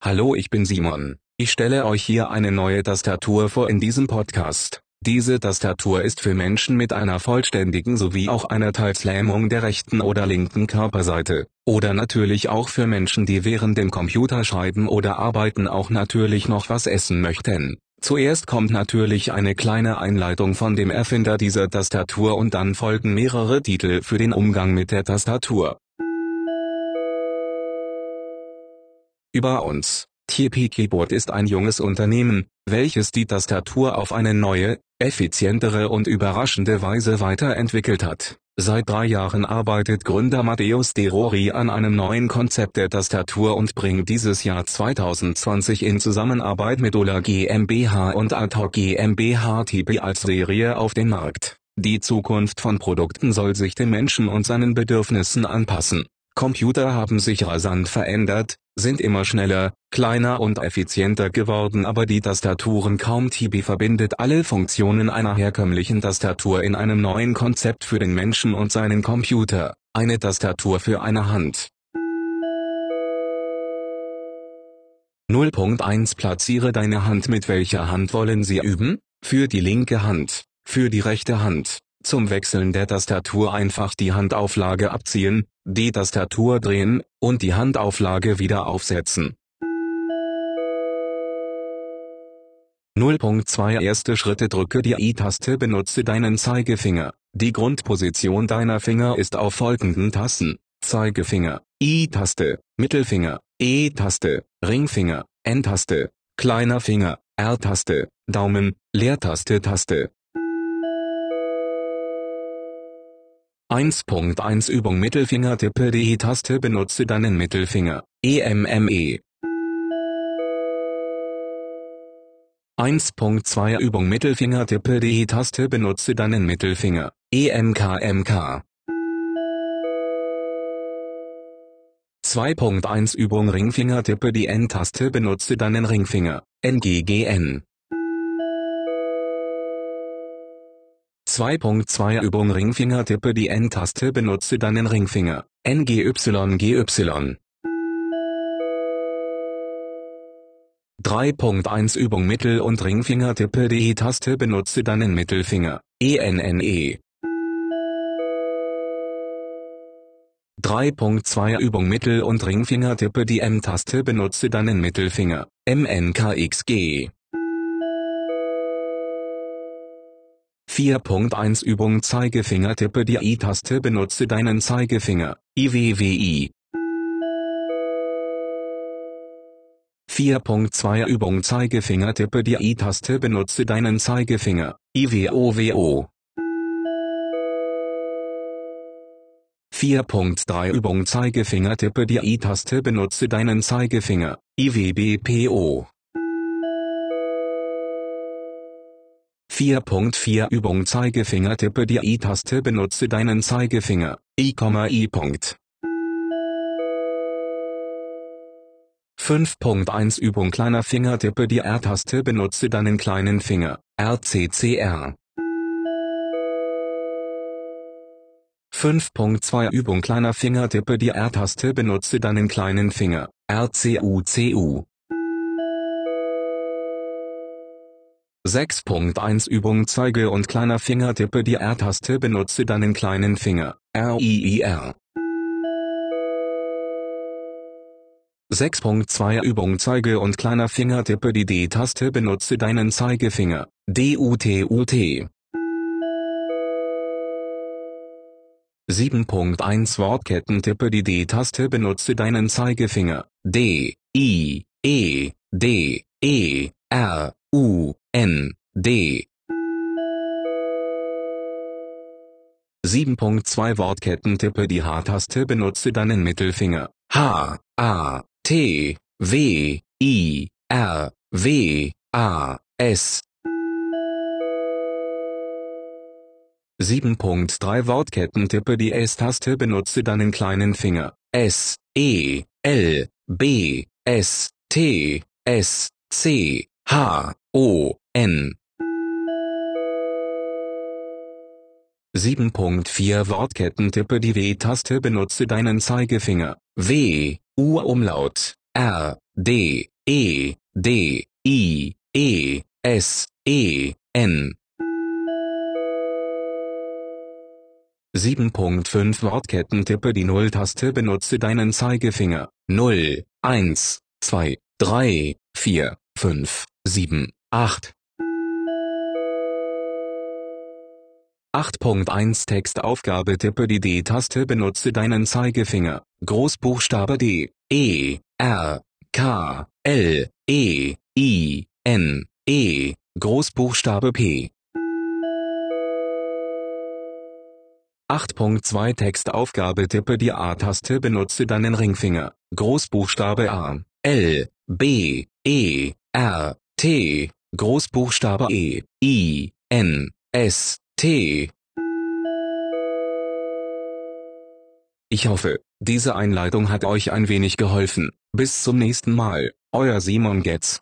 Hallo ich bin Simon. Ich stelle euch hier eine neue Tastatur vor in diesem Podcast. Diese Tastatur ist für Menschen mit einer vollständigen sowie auch einer teils Lähmung der rechten oder linken Körperseite, oder natürlich auch für Menschen die während dem Computerschreiben oder Arbeiten auch natürlich noch was essen möchten. Zuerst kommt natürlich eine kleine Einleitung von dem Erfinder dieser Tastatur und dann folgen mehrere Titel für den Umgang mit der Tastatur. Über uns. TP Keyboard ist ein junges Unternehmen, welches die Tastatur auf eine neue, effizientere und überraschende Weise weiterentwickelt hat. Seit drei Jahren arbeitet Gründer Matthäus De Rori an einem neuen Konzept der Tastatur und bringt dieses Jahr 2020 in Zusammenarbeit mit Ola GmbH und Atok GmbH TP als Serie auf den Markt. Die Zukunft von Produkten soll sich dem Menschen und seinen Bedürfnissen anpassen. Computer haben sich rasant verändert, sind immer schneller, kleiner und effizienter geworden aber die Tastaturen kaum TB verbindet alle Funktionen einer herkömmlichen Tastatur in einem neuen Konzept für den Menschen und seinen Computer, eine Tastatur für eine Hand. 0.1 Platziere deine Hand mit welcher Hand wollen Sie üben? Für die linke Hand, für die rechte Hand. Zum Wechseln der Tastatur einfach die Handauflage abziehen, die Tastatur drehen, und die Handauflage wieder aufsetzen. 0.2 Erste Schritte Drücke die I-Taste Benutze deinen Zeigefinger. Die Grundposition deiner Finger ist auf folgenden Tasten. Zeigefinger, I-Taste, Mittelfinger, E-Taste, Ringfinger, N-Taste, kleiner Finger, R-Taste, Daumen, Leertaste 1.1 Übung Mittelfinger Tippe die taste Benutze deinen Mittelfinger. EMME 1.2 Übung Mittelfinger Tippe die taste Benutze deinen Mittelfinger. EMKMK 2.1 Übung Ringfinger Tippe die N-Taste Benutze deinen Ringfinger. NGGN 2.2 Übung Ringfinger Tippe die N-Taste. Benutze deinen Ringfinger. NGYGY 3.1 Übung Mittel- und Ringfinger Tippe die taste Benutze deinen Mittelfinger. ENNE 3.2 Übung Mittel- und Ringfinger Tippe die M-Taste Benutze deinen Mittelfinger. MNKXG 4.1 Übung Zeigefinger Tippe die I-Taste Benutze deinen Zeigefinger, IWWI. 4.2 Übung Zeigefinger Tippe die I-Taste Benutze deinen Zeigefinger, IWOWO. 4.3 Übung Zeigefinger Tippe die I-Taste Benutze deinen Zeigefinger, IWBPO. 4.4 Übung Zeigefinger Tippe die I-Taste. Benutze deinen Zeigefinger, I, I. 5.1 Übung Kleiner Finger Tippe die R-Taste. Benutze deinen kleinen Finger, RCCR. 5.2 Übung Kleiner Finger Tippe die R-Taste. Benutze deinen kleinen Finger, RCUCU. 6.1 Übung Zeige und kleiner Finger Tippe die R-Taste Benutze deinen kleinen Finger, RIIR. 6.2 Übung Zeige und kleiner Finger Tippe die D-Taste Benutze deinen Zeigefinger, DUTUT. 7.1 Wortketten Tippe die D-Taste Benutze deinen Zeigefinger, D, I, E, D, E, R, U, N, D. 7.2 Wortketten Tippe die H-Taste Benutze deinen Mittelfinger. H, A, T, W, I, R, W, A, S. 7.3 Wortketten Tippe die S-Taste Benutze deinen kleinen Finger. S, E, L, B, S, T, S, C, H, O, N. 7.4 Wortketten Tippe die W-Taste Benutze deinen Zeigefinger. W, U Umlaut, R, D, E, D, I, E, S, E, N. 7.5 Wortketten Tippe die Null-Taste Benutze deinen Zeigefinger. 0, 1, 2, 3, 4, 5, 7, 8. 8.1 Textaufgabe Tippe die D-Taste Benutze deinen Zeigefinger. Großbuchstabe D, E, R, K, L, E, I, N, E, Großbuchstabe P. 8.2 Textaufgabe Tippe die A-Taste Benutze deinen Ringfinger. Großbuchstabe A, L, B, E, R, T, Großbuchstabe E, I, N, S, T. Ich hoffe, diese Einleitung hat euch ein wenig geholfen. Bis zum nächsten Mal, euer Simon Getz.